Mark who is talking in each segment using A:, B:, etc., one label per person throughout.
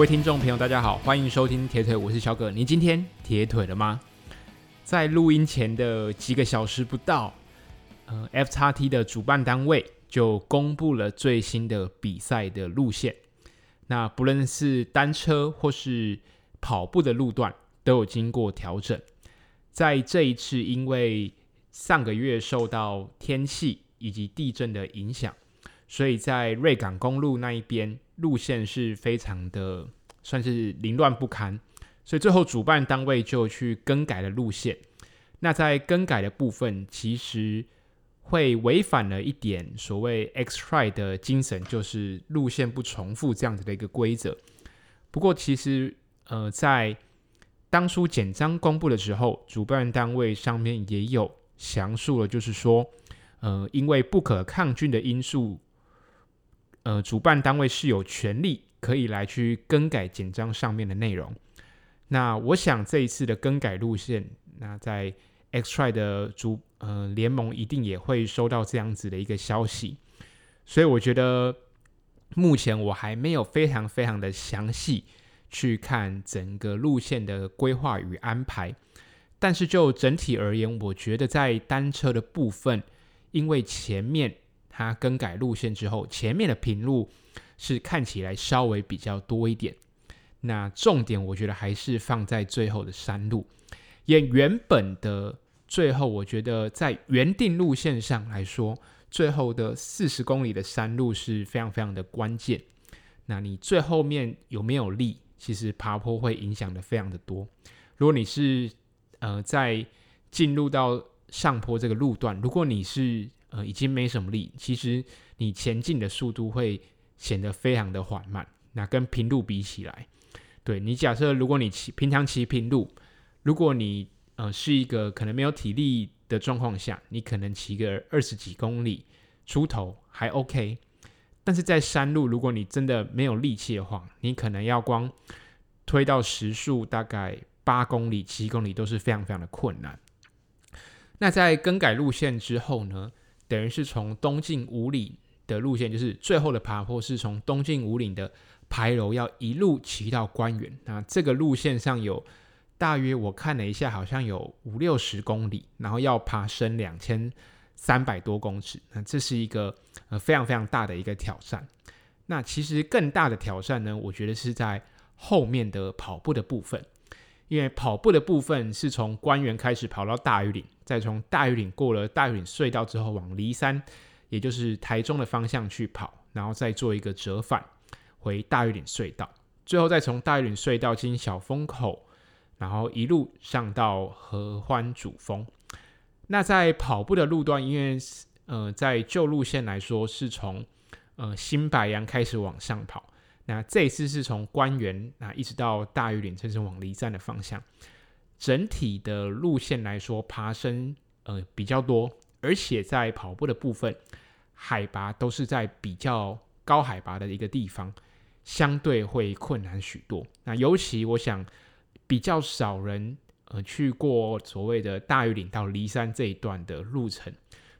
A: 各位听众朋友，大家好，欢迎收听铁腿，我是小葛。你今天铁腿了吗？在录音前的几个小时不到，呃，FXT 的主办单位就公布了最新的比赛的路线。那不论是单车或是跑步的路段，都有经过调整。在这一次，因为上个月受到天气以及地震的影响，所以在瑞港公路那一边。路线是非常的算是凌乱不堪，所以最后主办单位就去更改了路线。那在更改的部分，其实会违反了一点所谓 XTRAI 的精神，就是路线不重复这样子的一个规则。不过，其实呃，在当初简章公布的时候，主办单位上面也有详述了，就是说，呃，因为不可抗拒的因素。呃，主办单位是有权利可以来去更改简章上面的内容。那我想这一次的更改路线，那在 XTRAI 的主呃联盟一定也会收到这样子的一个消息。所以我觉得目前我还没有非常非常的详细去看整个路线的规划与安排。但是就整体而言，我觉得在单车的部分，因为前面。它更改路线之后，前面的平路是看起来稍微比较多一点。那重点我觉得还是放在最后的山路，也原本的最后，我觉得在原定路线上来说，最后的四十公里的山路是非常非常的关键。那你最后面有没有力？其实爬坡会影响的非常的多。如果你是呃在进入到上坡这个路段，如果你是呃，已经没什么力，其实你前进的速度会显得非常的缓慢。那跟平路比起来，对，你假设如果你骑平常骑平路，如果你呃是一个可能没有体力的状况下，你可能骑个二十几公里出头还 OK。但是在山路，如果你真的没有力气的话，你可能要光推到时速大概八公里、七公里都是非常非常的困难。那在更改路线之后呢？等于是从东进五里的路线，就是最后的爬坡是从东进五岭的牌楼要一路骑到官园。那这个路线上有大约我看了一下，好像有五六十公里，然后要爬升两千三百多公尺。那这是一个呃非常非常大的一个挑战。那其实更大的挑战呢，我觉得是在后面的跑步的部分。因为跑步的部分是从官园开始跑到大禹岭，再从大禹岭过了大禹岭隧道之后往骊山，也就是台中的方向去跑，然后再做一个折返回大禹岭隧道，最后再从大禹岭隧道经小风口，然后一路上到合欢主峰。那在跑步的路段，因为呃在旧路线来说是从呃新白杨开始往上跑。那这次是从官园那一直到大禹岭，这是往离站的方向。整体的路线来说，爬升呃比较多，而且在跑步的部分，海拔都是在比较高海拔的一个地方，相对会困难许多。那尤其我想比较少人呃去过所谓的大禹岭到骊山这一段的路程，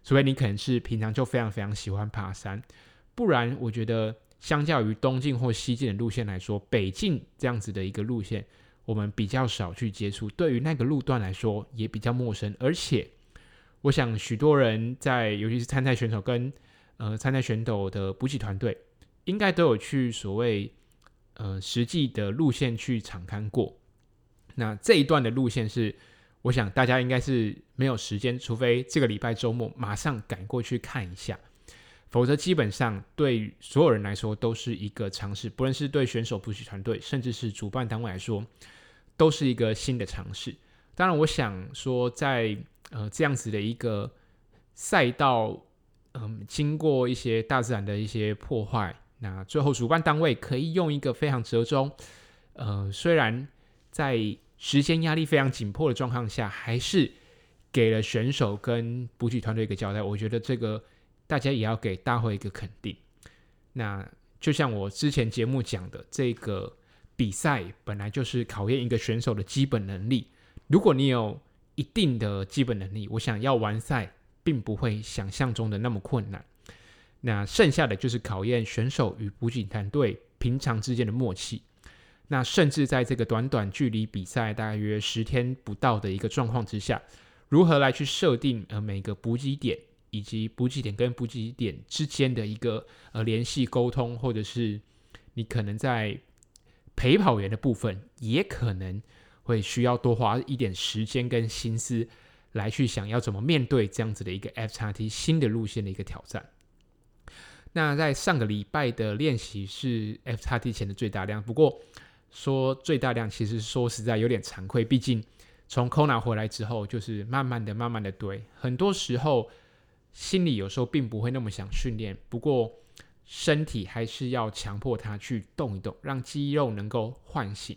A: 除非你可能是平常就非常非常喜欢爬山，不然我觉得。相较于东进或西进的路线来说，北进这样子的一个路线，我们比较少去接触。对于那个路段来说，也比较陌生。而且，我想许多人在，尤其是参赛选手跟呃参赛选手的补给团队，应该都有去所谓呃实际的路线去场勘过。那这一段的路线是，我想大家应该是没有时间，除非这个礼拜周末马上赶过去看一下。否则，基本上对所有人来说都是一个尝试，不论是对选手、补给团队，甚至是主办单位来说，都是一个新的尝试。当然，我想说，在呃这样子的一个赛道，嗯、经过一些大自然的一些破坏，那最后主办单位可以用一个非常折中，呃，虽然在时间压力非常紧迫的状况下，还是给了选手跟补给团队一个交代。我觉得这个。大家也要给大会一个肯定。那就像我之前节目讲的，这个比赛本来就是考验一个选手的基本能力。如果你有一定的基本能力，我想要完赛并不会想象中的那么困难。那剩下的就是考验选手与补给团队平常之间的默契。那甚至在这个短短距离比赛大约十天不到的一个状况之下，如何来去设定呃每个补给点以及补给点跟补给点之间的一个呃联系沟通，或者是你可能在陪跑员的部分，也可能会需要多花一点时间跟心思来去想要怎么面对这样子的一个 FXT 新的路线的一个挑战。那在上个礼拜的练习是 FXT 前的最大量，不过。说最大量，其实说实在有点惭愧，毕竟从 Kona 回来之后，就是慢慢的、慢慢的堆。很多时候心里有时候并不会那么想训练，不过身体还是要强迫他去动一动，让肌肉能够唤醒，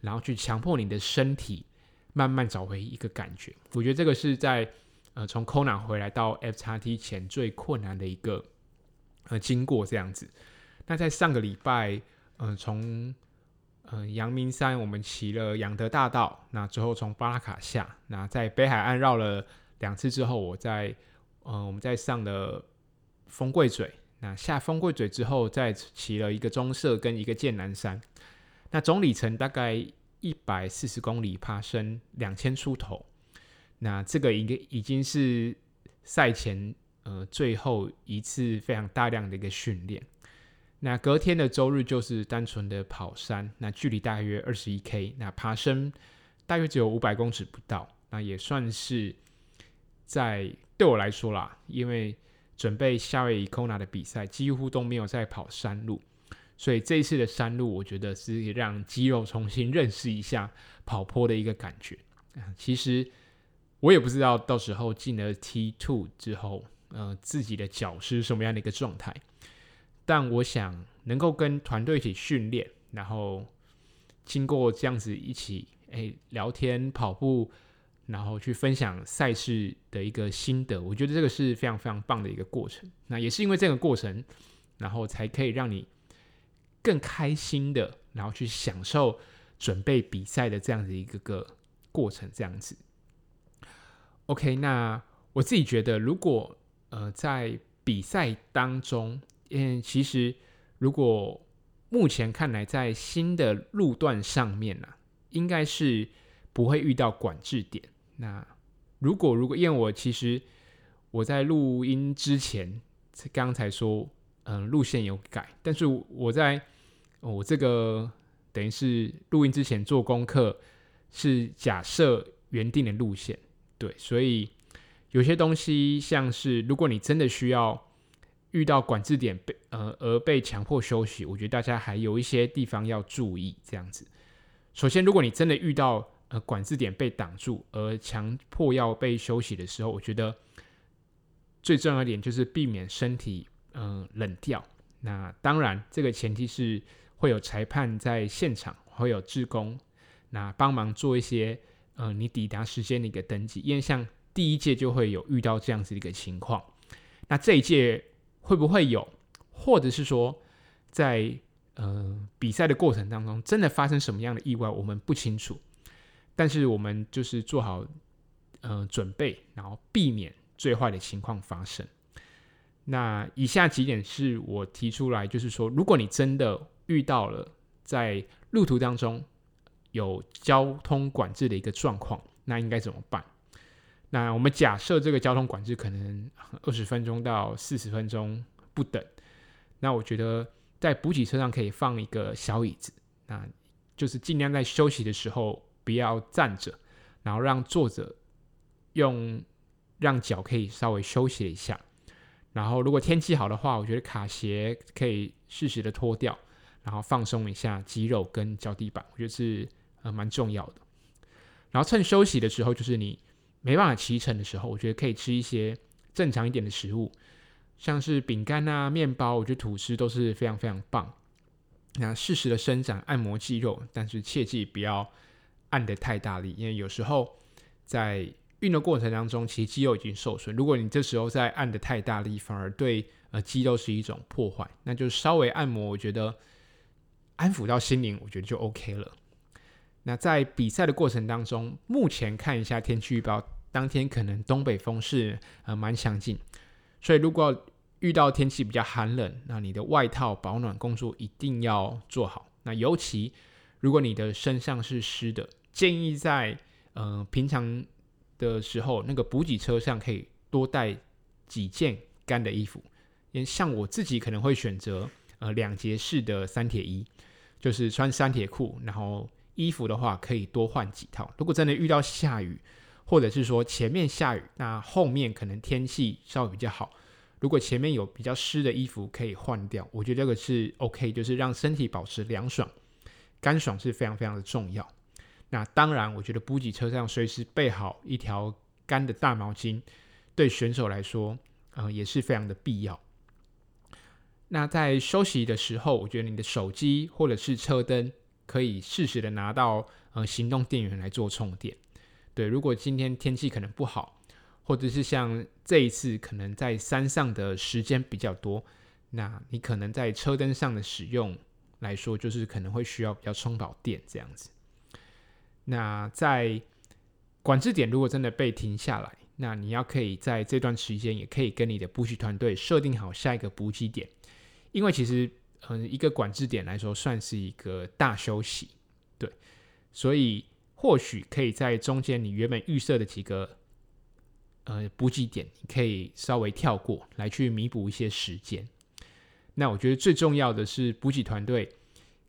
A: 然后去强迫你的身体慢慢找回一个感觉。我觉得这个是在呃从 Kona 回来到 FXT 前最困难的一个呃经过这样子。那在上个礼拜，呃从嗯，阳明山我们骑了仰德大道，那之后从巴拉卡下，那在北海岸绕了两次之后，我在嗯，我们在上了风柜嘴，那下风柜嘴之后，再骑了一个中社跟一个剑南山，那总里程大概一百四十公里，爬升两千出头，那这个应该已经是赛前呃最后一次非常大量的一个训练。那隔天的周日就是单纯的跑山，那距离大约二十一 K，那爬升大约只有五百公尺不到，那也算是在对我来说啦，因为准备夏威夷 Kona 的比赛，几乎都没有在跑山路，所以这一次的山路，我觉得是让肌肉重新认识一下跑坡的一个感觉。其实我也不知道到时候进了 T two 之后，呃，自己的脚是什么样的一个状态。但我想能够跟团队一起训练，然后经过这样子一起诶、聊天、跑步，然后去分享赛事的一个心得，我觉得这个是非常非常棒的一个过程。那也是因为这个过程，然后才可以让你更开心的，然后去享受准备比赛的这样子一个个过程。这样子，OK。那我自己觉得，如果呃在比赛当中，嗯，其实如果目前看来，在新的路段上面呢、啊，应该是不会遇到管制点。那如果如果因为我其实我在录音之前刚才说，嗯，路线有改，但是我在我这个等于是录音之前做功课，是假设原定的路线，对，所以有些东西像是如果你真的需要。遇到管制点被呃而被强迫休息，我觉得大家还有一些地方要注意。这样子，首先，如果你真的遇到呃管制点被挡住而强迫要被休息的时候，我觉得最重要一点就是避免身体嗯、冷掉。那当然，这个前提是会有裁判在现场，会有志工那帮忙做一些呃你抵达时间的一个登记。因为像第一届就会有遇到这样子的一个情况，那这一届。会不会有，或者是说在，在呃比赛的过程当中，真的发生什么样的意外，我们不清楚。但是我们就是做好呃准备，然后避免最坏的情况发生。那以下几点是我提出来，就是说，如果你真的遇到了在路途当中有交通管制的一个状况，那应该怎么办？那我们假设这个交通管制可能二十分钟到四十分钟不等，那我觉得在补给车上可以放一个小椅子，那就是尽量在休息的时候不要站着，然后让坐着用让脚可以稍微休息一下。然后如果天气好的话，我觉得卡鞋可以适时的脱掉，然后放松一下肌肉跟脚底板，我觉得是呃蛮重要的。然后趁休息的时候，就是你。没办法骑乘的时候，我觉得可以吃一些正常一点的食物，像是饼干啊、面包，我觉得吐司都是非常非常棒。那适时的伸展、按摩肌肉，但是切记不要按得太大力，因为有时候在运动过程当中，其实肌肉已经受损。如果你这时候再按得太大力，反而对呃肌肉是一种破坏。那就稍微按摩，我觉得安抚到心灵，我觉得就 OK 了。那在比赛的过程当中，目前看一下天气预报，当天可能东北风是呃蛮强劲，所以如果遇到天气比较寒冷，那你的外套保暖工作一定要做好。那尤其如果你的身上是湿的，建议在呃平常的时候，那个补给车上可以多带几件干的衣服。因为像我自己可能会选择呃两节式的三铁衣，就是穿三铁裤，然后衣服的话可以多换几套。如果真的遇到下雨，或者是说前面下雨，那后面可能天气稍微比较好。如果前面有比较湿的衣服可以换掉，我觉得这个是 OK，就是让身体保持凉爽、干爽是非常非常的重要。那当然，我觉得补给车上随时备好一条干的大毛巾，对选手来说，呃，也是非常的必要。那在休息的时候，我觉得你的手机或者是车灯可以适时的拿到呃行动电源来做充电。对，如果今天天气可能不好。或者是像这一次可能在山上的时间比较多，那你可能在车灯上的使用来说，就是可能会需要比较充饱电这样子。那在管制点如果真的被停下来，那你要可以在这段时间也可以跟你的补给团队设定好下一个补给点，因为其实嗯一个管制点来说算是一个大休息，对，所以或许可以在中间你原本预设的几个。呃，补给点你可以稍微跳过来去弥补一些时间。那我觉得最重要的是补给团队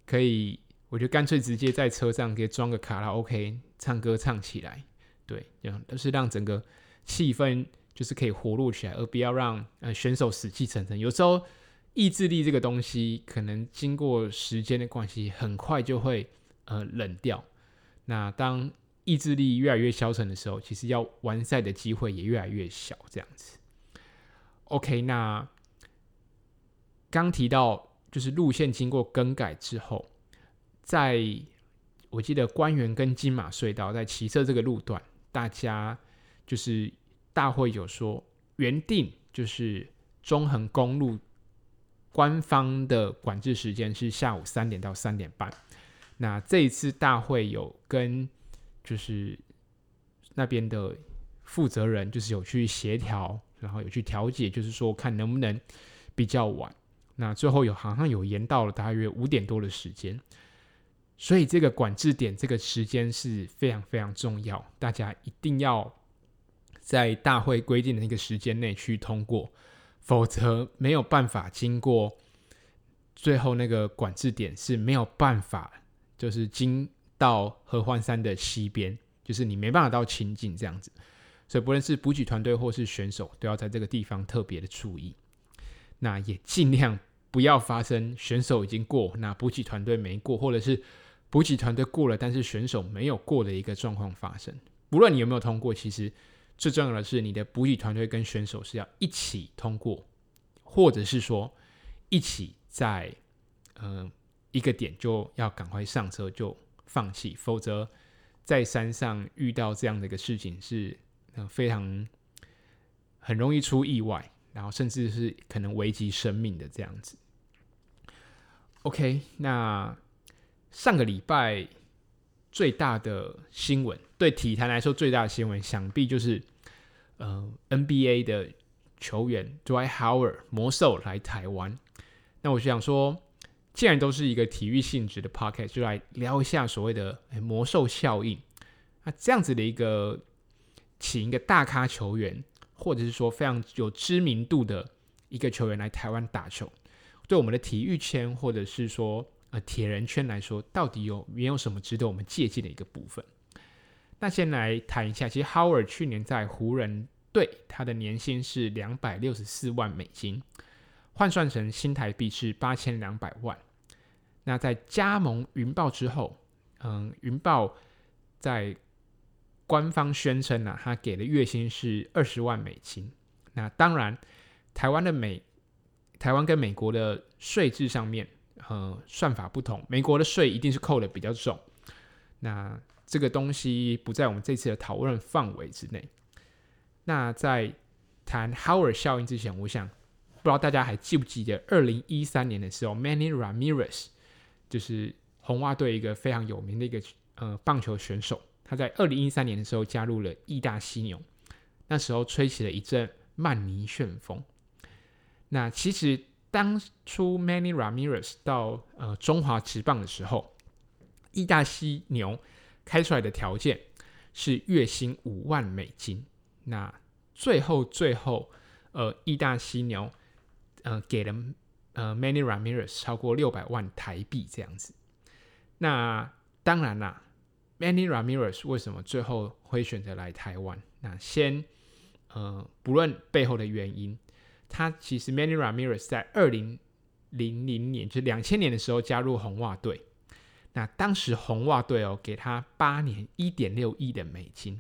A: 可以，我就干脆直接在车上给装个卡拉 OK，唱歌唱起来，对，这样就是让整个气氛就是可以活络起来，而不要让呃选手死气沉沉。有时候意志力这个东西，可能经过时间的关系，很快就会呃冷掉。那当意志力越来越消沉的时候，其实要完赛的机会也越来越小。这样子，OK，那刚提到就是路线经过更改之后，在我记得官员跟金马隧道在骑车这个路段，大家就是大会有说原定就是中横公路官方的管制时间是下午三点到三点半，那这一次大会有跟就是那边的负责人，就是有去协调，然后有去调解，就是说看能不能比较晚。那最后有好像有延到了大约五点多的时间，所以这个管制点这个时间是非常非常重要，大家一定要在大会规定的那个时间内去通过，否则没有办法经过最后那个管制点是没有办法，就是经。到合欢山的西边，就是你没办法到清境这样子，所以不论是补给团队或是选手，都要在这个地方特别的注意。那也尽量不要发生选手已经过，那补给团队没过，或者是补给团队过了，但是选手没有过的一个状况发生。不论你有没有通过，其实最重要的是你的补给团队跟选手是要一起通过，或者是说一起在呃一个点就要赶快上车就。放弃，否则在山上遇到这样的一个事情是非常很容易出意外，然后甚至是可能危及生命的这样子。OK，那上个礼拜最大的新闻，对体坛来说最大的新闻，想必就是呃 NBA 的球员 Dwight Howard 魔兽来台湾。那我就想说。既然都是一个体育性质的 pocket，就来聊一下所谓的魔兽效应。那这样子的一个请一个大咖球员，或者是说非常有知名度的一个球员来台湾打球，对我们的体育圈或者是说呃铁人圈来说，到底有没有什么值得我们借鉴的一个部分？那先来谈一下，其实 Howard 去年在湖人队，他的年薪是两百六十四万美金。换算成新台币是八千两百万。那在加盟云豹之后，嗯，云豹在官方宣称呢、他给的月薪是二十万美金。那当然，台湾的美，台湾跟美国的税制上面，呃、算法不同。美国的税一定是扣的比较重。那这个东西不在我们这次的讨论范围之内。那在谈 Howard 效应之前，我想。不知道大家还记不记得，二零一三年的时候，Manny Ramirez 就是红袜队一个非常有名的一个呃棒球选手。他在二零一三年的时候加入了义大犀牛，那时候吹起了一阵曼尼旋风。那其实当初 Many Ramirez 到呃中华职棒的时候，义大犀牛开出来的条件是月薪五万美金。那最后最后，呃，义大犀牛呃给了呃 Many Ramirez 超过六百万台币这样子。那当然啦，Many Ramirez 为什么最后会选择来台湾？那先呃不论背后的原因，他其实 Manny Ramirez 在二零零零年，就两千年的时候加入红袜队。那当时红袜队哦给他八年一点六亿的美金，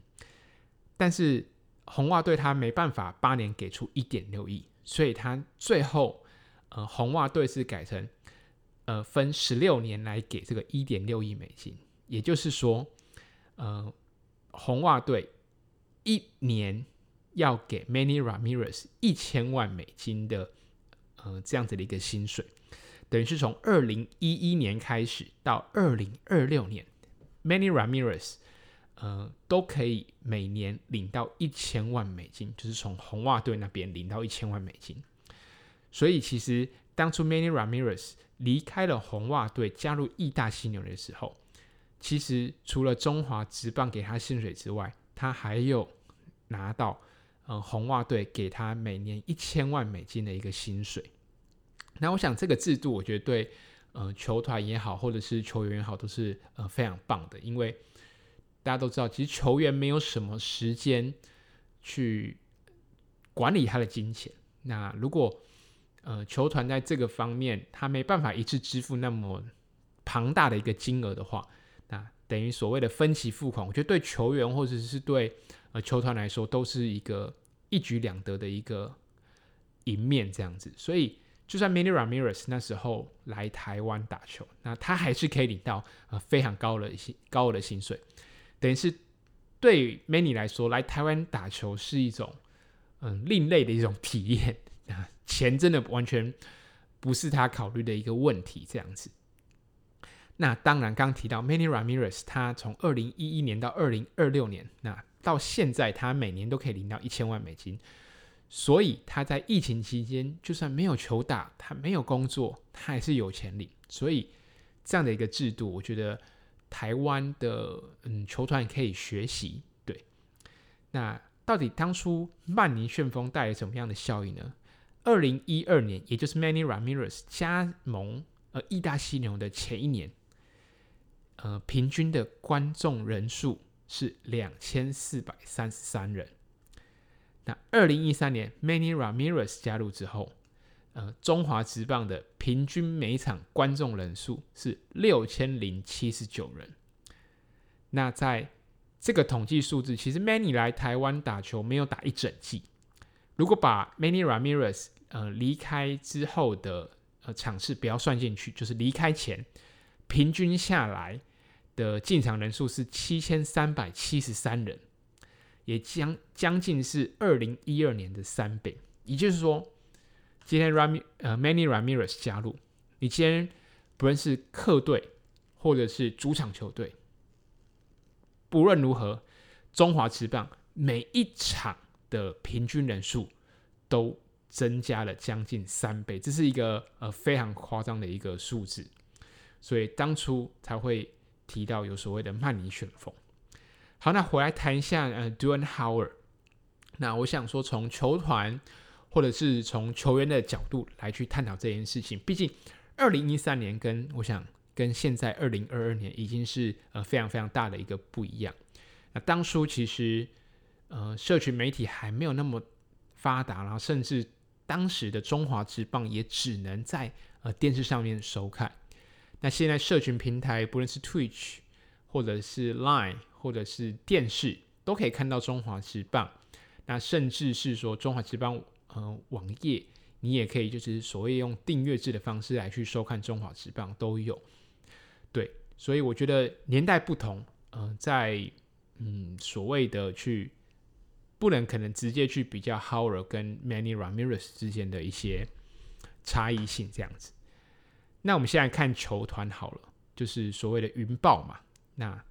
A: 但是红袜队他没办法八年给出一点六亿，所以他最后呃红袜队是改成呃分十六年来给这个一点六亿美金，也就是说呃红袜队一年要给 Many Ramirez 一千万美金的呃这样子的一个薪水。等于是从二零一一年开始到二零二六年，Many Ramirez，呃，都可以每年领到一千万美金，就是从红袜队那边领到一千万美金。所以其实当初 Manny Ramirez 离开了红袜队，加入义大犀牛的时候，其实除了中华职棒给他薪水之外，他还有拿到呃红袜队给他每年一千万美金的一个薪水。那我想这个制度，我觉得对呃球团也好，或者是球员也好，都是呃非常棒的。因为大家都知道，其实球员没有什么时间去管理他的金钱。那如果呃球团在这个方面他没办法一次支付那么庞大的一个金额的话，那等于所谓的分期付款，我觉得对球员或者是对呃球团来说，都是一个一举两得的一个赢面这样子。所以。就算 Many Ramirez 那时候来台湾打球，那他还是可以领到呃非常高的薪高额的薪水，等于是对 Many 来说，来台湾打球是一种嗯另类的一种体验啊，钱真的完全不是他考虑的一个问题这样子。那当然，刚提到 Manny Ramirez，他从二零一一年到二零二六年，那到现在他每年都可以领到一千万美金。所以他在疫情期间，就算没有球打，他没有工作，他还是有钱领。所以这样的一个制度，我觉得台湾的嗯球团可以学习。对，那到底当初曼尼旋风带来什么样的效应呢？二零一二年，也就是 Manny Ramirez 加盟呃意大犀牛的前一年，呃，平均的观众人数是两千四百三十三人。那二零一三年，Many Ramirez 加入之后，呃，中华职棒的平均每场观众人数是六千零七十九人。那在这个统计数字，其实 Many 来台湾打球没有打一整季。如果把 Many Ramirez 呃离开之后的呃场次不要算进去，就是离开前平均下来的进场人数是七千三百七十三人。也将将近是二零一二年的三倍，也就是说，今天 Rami 呃 Manny Ramirez 加入，你今天不论是客队或者是主场球队，不论如何，中华职棒每一场的平均人数都增加了将近三倍，这是一个呃非常夸张的一个数字，所以当初才会提到有所谓的曼尼旋风。好，那回来谈一下呃，Dwan Howard。那我想说，从球团或者是从球员的角度来去探讨这件事情。毕竟，二零一三年跟我想跟现在二零二二年已经是呃非常非常大的一个不一样。那当初其实呃，社群媒体还没有那么发达，然后甚至当时的中华职棒也只能在呃电视上面收看。那现在社群平台，不论是 Twitch 或者是 Line。或者是电视都可以看到中华职棒，那甚至是说中华职棒呃网页，你也可以就是所谓用订阅制的方式来去收看中华职棒都有。对，所以我觉得年代不同，呃，在嗯所谓的去不能可能直接去比较 Howard 跟 Many Ramirez 之间的一些差异性这样子。那我们现在看球团好了，就是所谓的云豹嘛，那。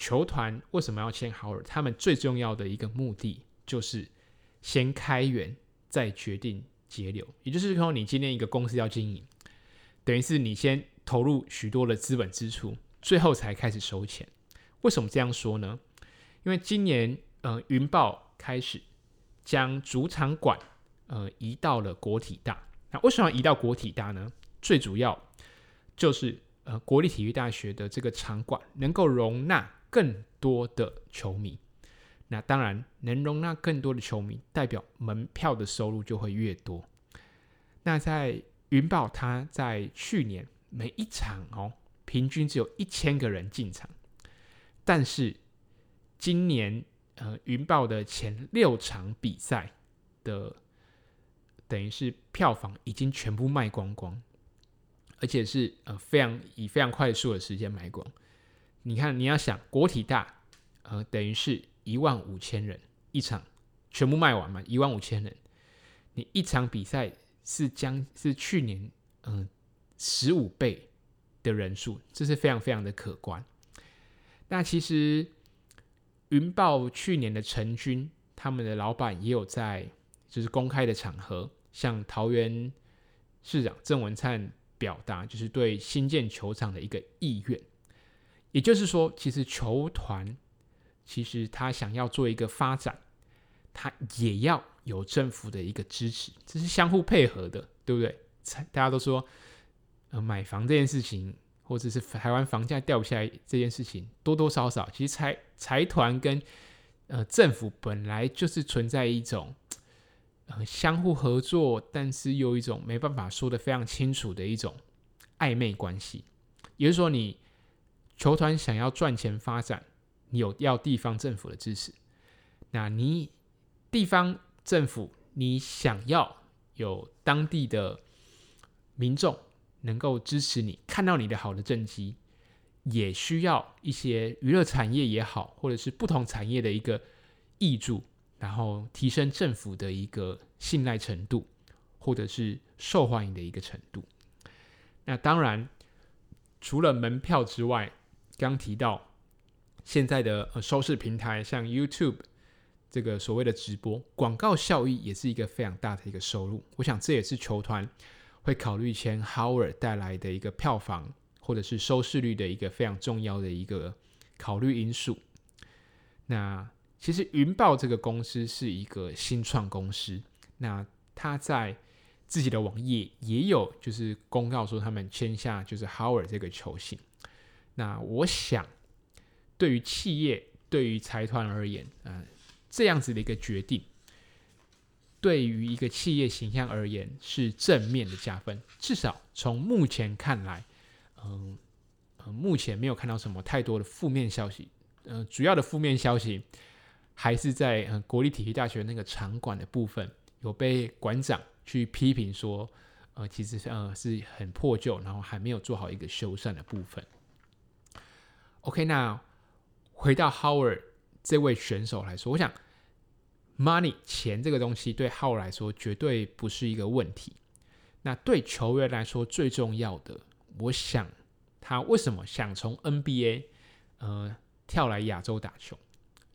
A: 球团为什么要签豪尔他们最重要的一个目的就是先开源，再决定节流。也就是说，你今天一个公司要经营，等于是你先投入许多的资本支出，最后才开始收钱。为什么这样说呢？因为今年呃云豹开始将主场馆呃移到了国体大。那为什么要移到国体大呢？最主要就是呃国立体育大学的这个场馆能够容纳更多的球迷。那当然，能容纳更多的球迷，代表门票的收入就会越多。那在云豹，它在去年每一场哦，平均只有一千个人进场，但是今年呃，云豹的前六场比赛的，等于是票房已经全部卖光光，而且是呃非常以非常快速的时间买光。你看，你要想国体大，呃，等于是。一万五千人一场，全部卖完嘛？一万五千人，你一场比赛是将是去年嗯十五倍的人数，这是非常非常的可观。那其实云豹去年的成军，他们的老板也有在就是公开的场合像桃园市长郑文灿表达，就是对新建球场的一个意愿。也就是说，其实球团。其实他想要做一个发展，他也要有政府的一个支持，这是相互配合的，对不对？大家都说，呃，买房这件事情，或者是台湾房价掉不下来这件事情，多多少少，其实财财团跟呃政府本来就是存在一种呃相互合作，但是又一种没办法说得非常清楚的一种暧昧关系。也就是说，你球团想要赚钱发展。你有要地方政府的支持，那你地方政府你想要有当地的民众能够支持你，看到你的好的政绩，也需要一些娱乐产业也好，或者是不同产业的一个挹注，然后提升政府的一个信赖程度，或者是受欢迎的一个程度。那当然，除了门票之外，刚提到。现在的收视平台，像 YouTube 这个所谓的直播广告效益，也是一个非常大的一个收入。我想这也是球团会考虑签 Howard 带来的一个票房或者是收视率的一个非常重要的一个考虑因素。那其实云豹这个公司是一个新创公司，那他在自己的网页也有就是公告说他们签下就是 Howard 这个球星。那我想。对于企业、对于财团而言，嗯、呃，这样子的一个决定，对于一个企业形象而言是正面的加分。至少从目前看来，嗯、目前没有看到什么太多的负面消息。嗯、呃，主要的负面消息还是在嗯、国立体育大学那个场馆的部分，有被馆长去批评说，呃，其实呃是很破旧，然后还没有做好一个修缮的部分。OK，那。回到 Howard 这位选手来说，我想 money 钱这个东西对 Howard 来说绝对不是一个问题。那对球员来说最重要的，我想他为什么想从 NBA 呃跳来亚洲打球？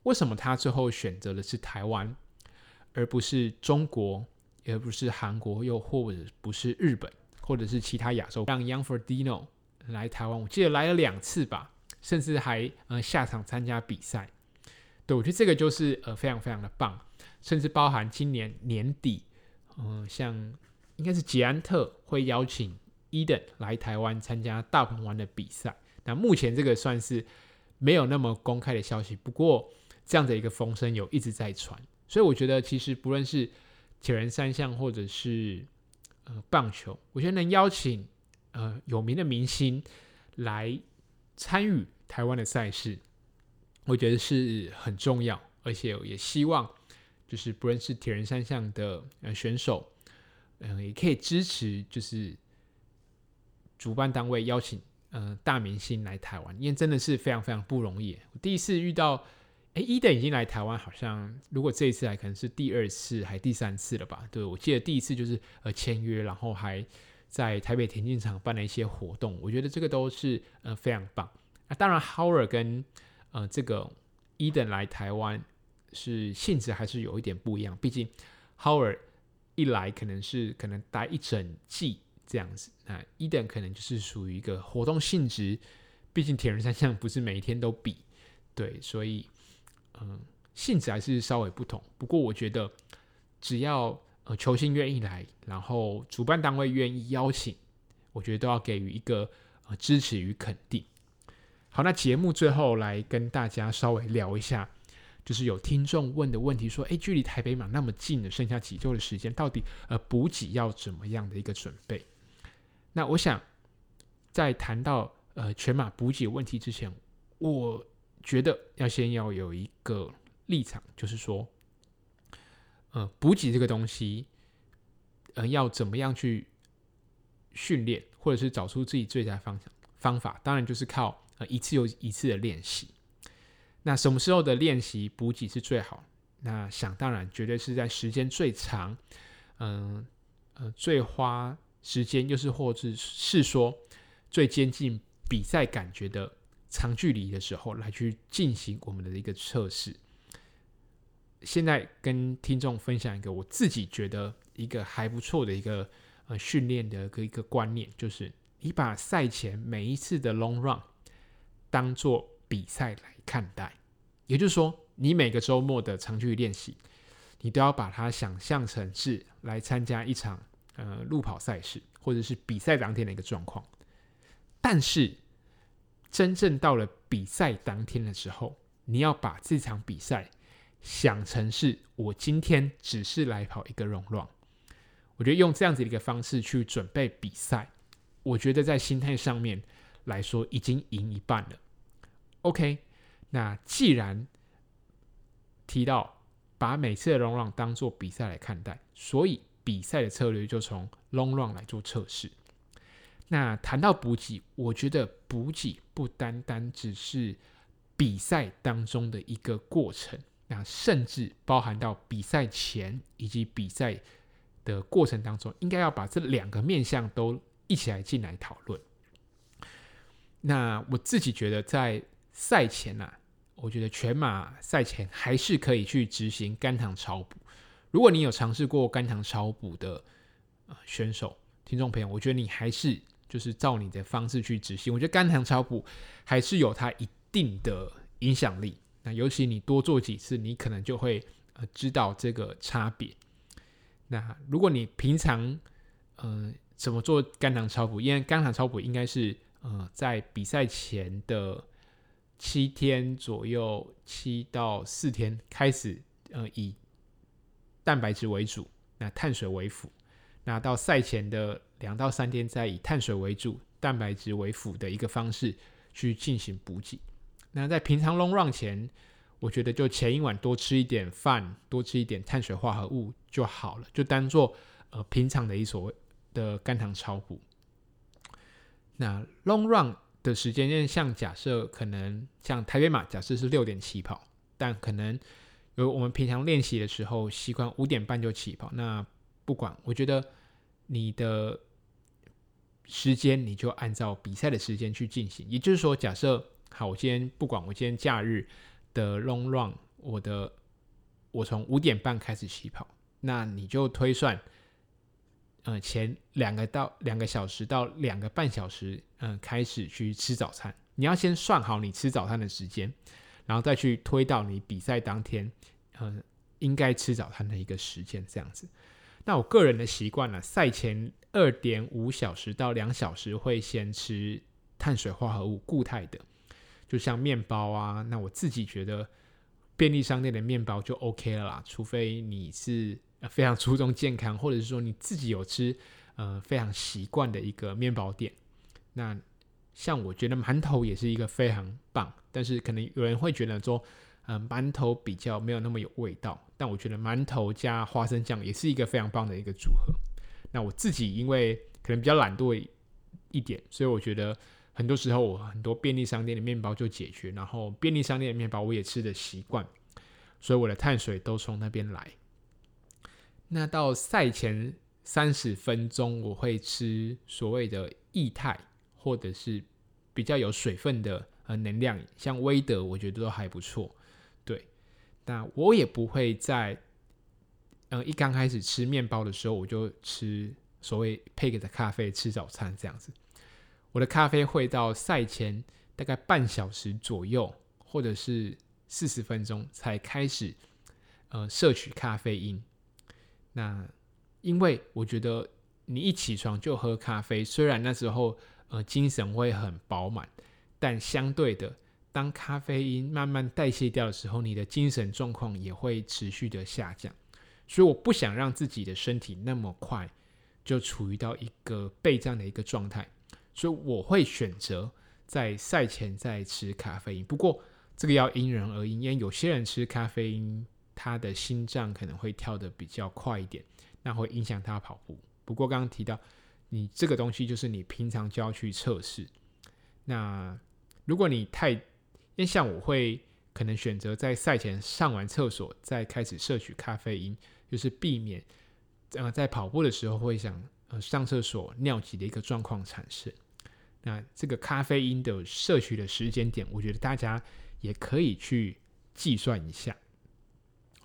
A: 为什么他最后选择的是台湾，而不是中国，也不是韩国，又或者不是日本，或者是其他亚洲？让 Young Ferdino 来台湾，我记得来了两次吧。甚至还呃下场参加比赛，对，我觉得这个就是呃非常非常的棒，甚至包含今年年底，嗯、像应该是捷安特会邀请 Eden 来台湾参加大鹏湾的比赛。那目前这个算是没有那么公开的消息，不过这样的一个风声有一直在传，所以我觉得其实不论是铁人三项或者是呃棒球，我觉得能邀请呃有名的明星来参与。台湾的赛事，我觉得是很重要，而且也希望就是不论是铁人三项的呃选手，嗯、也可以支持，就是主办单位邀请呃大明星来台湾，因为真的是非常非常不容易。我第一次遇到，哎伊登已经来台湾，好像如果这一次来，可能是第二次还第三次了吧？对，我记得第一次就是呃签约，然后还在台北田径场办了一些活动，我觉得这个都是呃非常棒。那当然，Howard 跟呃这个伊登来台湾是性质还是有一点不一样。毕竟 Howard 一来可能是可能待一整季这样子，那伊登可能就是属于一个活动性质毕竟铁人三项不是每一天都比，对，所以嗯，性质还是稍微不同。不过我觉得，只要呃球星愿意来，然后主办单位愿意邀请，我觉得都要给予一个呃支持与肯定。好，那节目最后来跟大家稍微聊一下，就是有听众问的问题，说，诶，距离台北马那么近了，剩下几周的时间，到底呃补给要怎么样的一个准备？那我想在谈到呃全马补给问题之前，我觉得要先要有一个立场，就是说，呃，补给这个东西，呃，要怎么样去训练，或者是找出自己最佳方向方法，当然就是靠。呃，一次又一次的练习，那什么时候的练习补给是最好？那想当然，绝对是在时间最长，嗯呃，最花时间，又是或者是说最接近比赛感觉的长距离的时候，来去进行我们的一个测试。现在跟听众分享一个我自己觉得一个还不错的一个呃训练的一个一个观念，就是你把赛前每一次的 long run。当做比赛来看待，也就是说，你每个周末的长距离练习，你都要把它想象成是来参加一场呃路跑赛事，或者是比赛当天的一个状况。但是，真正到了比赛当天的时候，你要把这场比赛想成是我今天只是来跑一个 long run。我觉得用这样子的一个方式去准备比赛，我觉得在心态上面来说已经赢一半了。OK，那既然提到把每次的 long run 当做比赛来看待，所以比赛的策略就从 long run 来做测试。那谈到补给，我觉得补给不单单只是比赛当中的一个过程，那甚至包含到比赛前以及比赛的过程当中，应该要把这两个面向都一起来进来讨论。那我自己觉得在赛前呐、啊，我觉得全马赛前还是可以去执行肝糖超补。如果你有尝试过肝糖超补的选手、听众朋友，我觉得你还是就是照你的方式去执行。我觉得肝糖超补还是有它一定的影响力。那尤其你多做几次，你可能就会呃知道这个差别。那如果你平常嗯、呃、怎么做肝糖超补？因为肝糖超补应该是呃在比赛前的。七天左右，七到四天开始，呃，以蛋白质为主，那碳水为辅。那到赛前的两到三天，再以碳水为主，蛋白质为辅的一个方式去进行补给。那在平常 long run 前，我觉得就前一晚多吃一点饭，多吃一点碳水化合物就好了，就当做呃平常的一所谓的肝糖超补。那 long run。的时间，因为像假设可能像台北马，假设是六点起跑，但可能有我们平常练习的时候习惯五点半就起跑。那不管，我觉得你的时间你就按照比赛的时间去进行。也就是说，假设好，我今天不管我今天假日的 long run，我的我从五点半开始起跑，那你就推算。呃，前两个到两个小时到两个半小时，嗯、开始去吃早餐。你要先算好你吃早餐的时间，然后再去推到你比赛当天，呃，应该吃早餐的一个时间这样子。那我个人的习惯呢，赛前二点五小时到两小时会先吃碳水化合物固态的，就像面包啊。那我自己觉得便利商店的面包就 OK 了啦，除非你是。非常注重健康，或者是说你自己有吃，呃，非常习惯的一个面包店。那像我觉得馒头也是一个非常棒，但是可能有人会觉得说，呃，馒头比较没有那么有味道。但我觉得馒头加花生酱也是一个非常棒的一个组合。那我自己因为可能比较懒惰一点，所以我觉得很多时候我很多便利商店的面包就解决，然后便利商店的面包我也吃的习惯，所以我的碳水都从那边来。那到赛前三十分钟，我会吃所谓的液态，或者是比较有水分的呃能量，像威德，我觉得都还不错。那我也不会在嗯、呃、一刚开始吃面包的时候，我就吃所谓配给的咖啡吃早餐这样子。我的咖啡会到赛前大概半小时左右，或者是四十分钟才开始呃摄取咖啡因。那因为我觉得你一起床就喝咖啡，虽然那时候呃精神会很饱满，但相对的，当咖啡因慢慢代谢掉的时候，你的精神状况也会持续的下降。所以我不想让自己的身体那么快就处于到一个备战的一个状态，所以我会选择在赛前再吃咖啡因。不过这个要因人而异，因为有些人吃咖啡因，他的心脏可能会跳得比较快一点，那会影响他跑步。不过刚刚提到，你这个东西就是你平常就要去测试。那如果你太，因为像我会可能选择在赛前上完厕所再开始摄取咖啡因。就是避免，呃，在跑步的时候会想呃上厕所尿急的一个状况产生。那这个咖啡因的摄取的时间点，我觉得大家也可以去计算一下。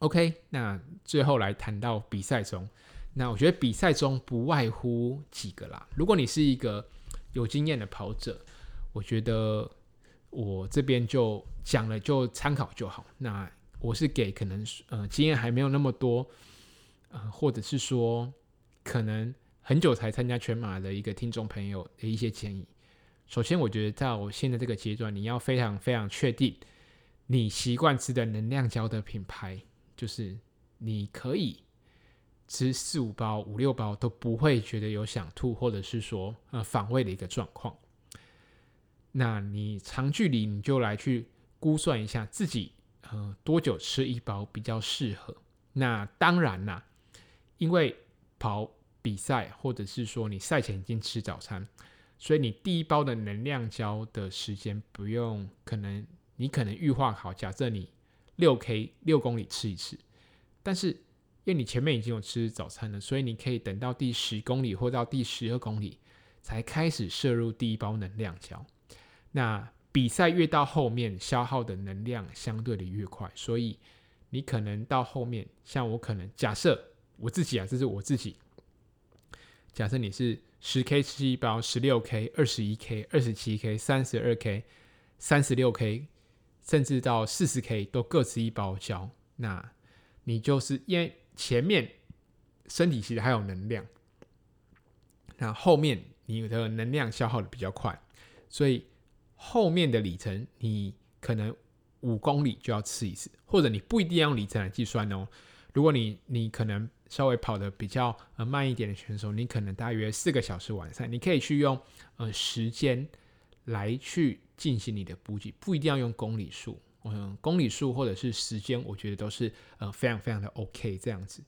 A: OK，那最后来谈到比赛中，那我觉得比赛中不外乎几个啦。如果你是一个有经验的跑者，我觉得我这边就讲了就参考就好。那我是给可能呃经验还没有那么多。呃，或者是说，可能很久才参加全马的一个听众朋友的一些建议。首先，我觉得在我现在这个阶段，你要非常非常确定你习惯吃的能量胶的品牌，就是你可以吃四五包、五六包都不会觉得有想吐，或者是说呃反胃的一个状况。那你长距离你就来去估算一下自己呃多久吃一包比较适合。那当然啦。因为跑比赛，或者是说你赛前已经吃早餐，所以你第一包的能量胶的时间不用，可能你可能预划好，假设你六 K 六公里吃一次，但是因为你前面已经有吃早餐了，所以你可以等到第十公里或到第十二公里才开始摄入第一包能量胶。那比赛越到后面，消耗的能量相对的越快，所以你可能到后面，像我可能假设。我自己啊，这是我自己。假设你是十 K 吃一包，十六 K、二十一 K、二十七 K、三十二 K、三十六 K，甚至到四十 K 都各吃一包胶，那你就是因为前面身体其实还有能量，那后面你的能量消耗的比较快，所以后面的里程你可能五公里就要吃一次，或者你不一定要用里程来计算哦。如果你你可能稍微跑得比较呃慢一点的选手，你可能大约四个小时完赛，你可以去用呃时间来去进行你的补给，不一定要用公里数，嗯，公里数或者是时间，我觉得都是呃非常非常的 OK 这样子。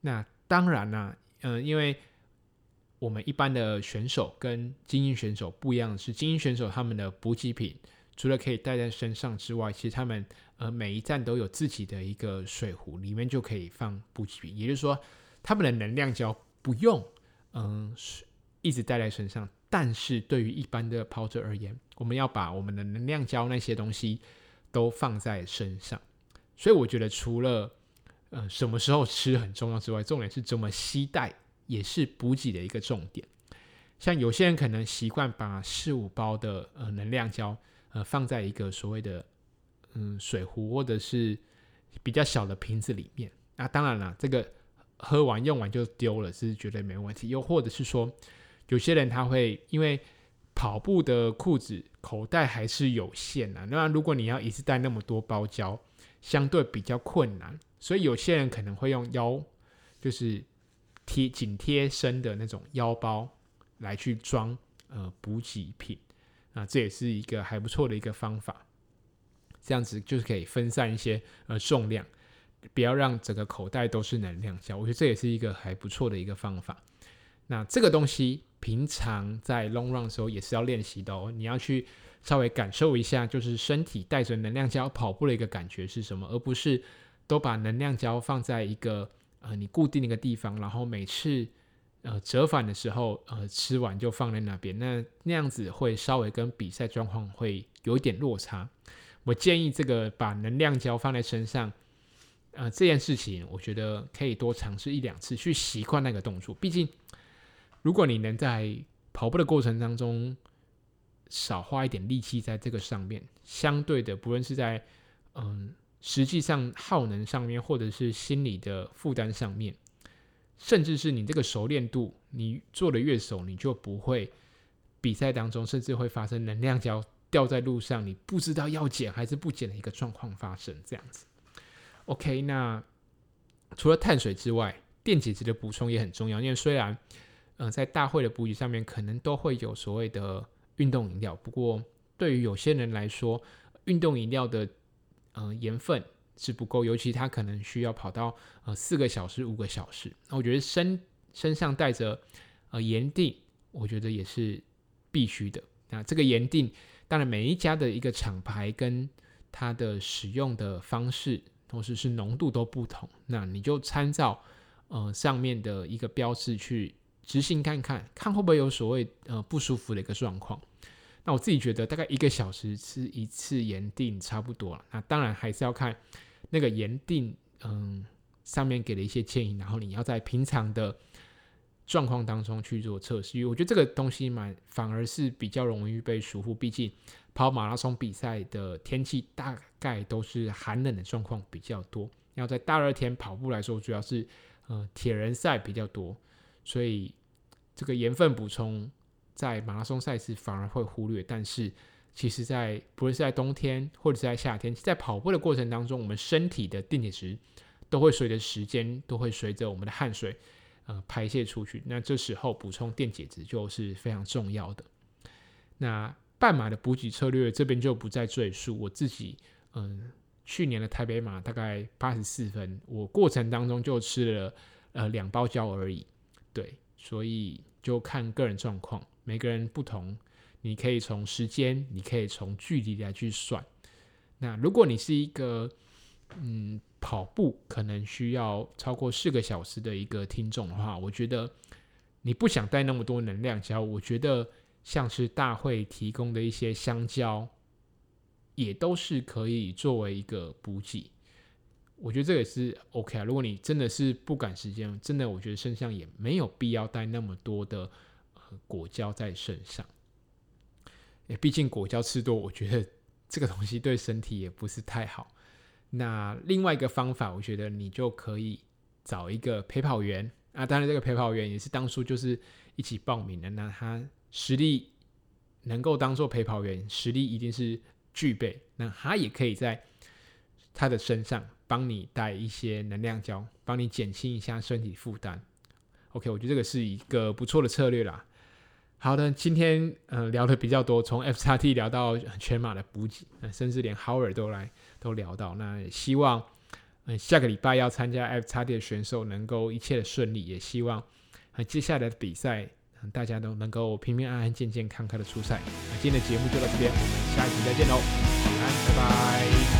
A: 那当然啦、嗯、呃，因为我们一般的选手跟精英选手不一样的是，精英选手他们的补给品除了可以带在身上之外，其实他们呃，每一站都有自己的一个水壶，里面就可以放补给品。也就是说，他们的能量胶不用嗯一直带在身上。但是对于一般的跑者而言，我们要把我们的能量胶那些东西都放在身上。所以我觉得，除了呃什么时候吃很重要之外，重点是怎么携带也是补给的一个重点。像有些人可能习惯把四五包的呃能量胶呃放在一个所谓的。嗯，水壶或者是比较小的瓶子里面，那当然了，这个喝完用完就丢了是绝对没问题。又或者是说，有些人他会因为跑步的裤子口袋还是有限呐，那如果你要一次带那么多包胶，相对比较困难，所以有些人可能会用腰，就是贴紧贴身的那种腰包来去装呃补给品，啊，这也是一个还不错的一个方法。这样子就是可以分散一些呃重量，不要让整个口袋都是能量胶。我觉得这也是一个还不错的一个方法。那这个东西平常在 long run 的时候也是要练习的哦。你要去稍微感受一下，就是身体带着能量胶跑步的一个感觉是什么，而不是都把能量胶放在一个呃你固定一个地方，然后每次呃折返的时候呃吃完就放在那边。那那样子会稍微跟比赛状况会有一点落差。我建议这个把能量胶放在身上，呃，这件事情我觉得可以多尝试一两次，去习惯那个动作。毕竟，如果你能在跑步的过程当中，少花一点力气在这个上面。相对的，不论是在嗯实际上耗能上面，或者是心理的负担上面，甚至是你这个熟练度，你做的越熟，你就不会比赛当中甚至会发生能量胶掉在路上，你不知道要捡还是不捡的一个状况发生。这样子，OK，那除了碳水之外，电解质的补充也很重要，因为虽然嗯、呃，在大会的补给上面可能都会有所谓的运动饮料，不过对于有些人来说，运动饮料的、呃、盐分是不够，尤其他可能需要跑到呃四个小时、五个小时。那我觉得身身上带着呃盐锭，我觉得也是必须的。那这个盐锭，当然每一家的一个厂牌跟它的使用的方式，同时是浓度都不同，那你就参照呃上面的一个标志去。执行看看，看会不会有所谓呃不舒服的一个状况。那我自己觉得大概一个小时吃一次盐定差不多了。那当然还是要看那个盐定，嗯，上面给的一些建议，然后你要在平常的状况当中去做测试。因为我觉得这个东西蛮反而是比较容易被疏忽，毕竟跑马拉松比赛的天气大概都是寒冷的状况比较多。要在大热天跑步来说，主要是呃铁人赛比较多。所以这个盐分补充在马拉松赛事反而会忽略，但是其实，在不论是在冬天或者是在夏天，在跑步的过程当中，我们身体的电解质都会随着时间，都会随着我们的汗水呃排泄出去。那这时候补充电解质就是非常重要的。那半马的补给策略这边就不再赘述。我自己嗯，去年的台北马大概八十四分，我过程当中就吃了呃两包胶而已。对，所以就看个人状况，每个人不同。你可以从时间，你可以从距离来去算。那如果你是一个嗯跑步可能需要超过四个小时的一个听众的话，我觉得你不想带那么多能量胶，我觉得像是大会提供的一些香蕉，也都是可以作为一个补给。我觉得这也是 OK 啊。如果你真的是不赶时间，真的我觉得身上也没有必要带那么多的果胶在身上。也毕竟果胶吃多，我觉得 这个东西对身体也不是太好。那另外一个方法，我觉得你就可以找一个陪跑员啊。当然，这个陪跑员也是当初就是一起报名的。那他实力能够当做陪跑员，实力一定是具备。那他也可以在他的身上。帮你带一些能量胶，帮你减轻一下身体负担。OK，我觉得这个是一个不错的策略啦。好的，今天呃聊的比较多，从 FXT 聊到全马的补给，甚至连 Howard 都来都聊到。那也希望呃下个礼拜要参加 FXT 的选手能够一切的顺利，也希望接下来的比赛大家都能够平平安安、健健康康的出赛。那今天的节目就到这边，我们下一期再见喽，晚安，拜拜。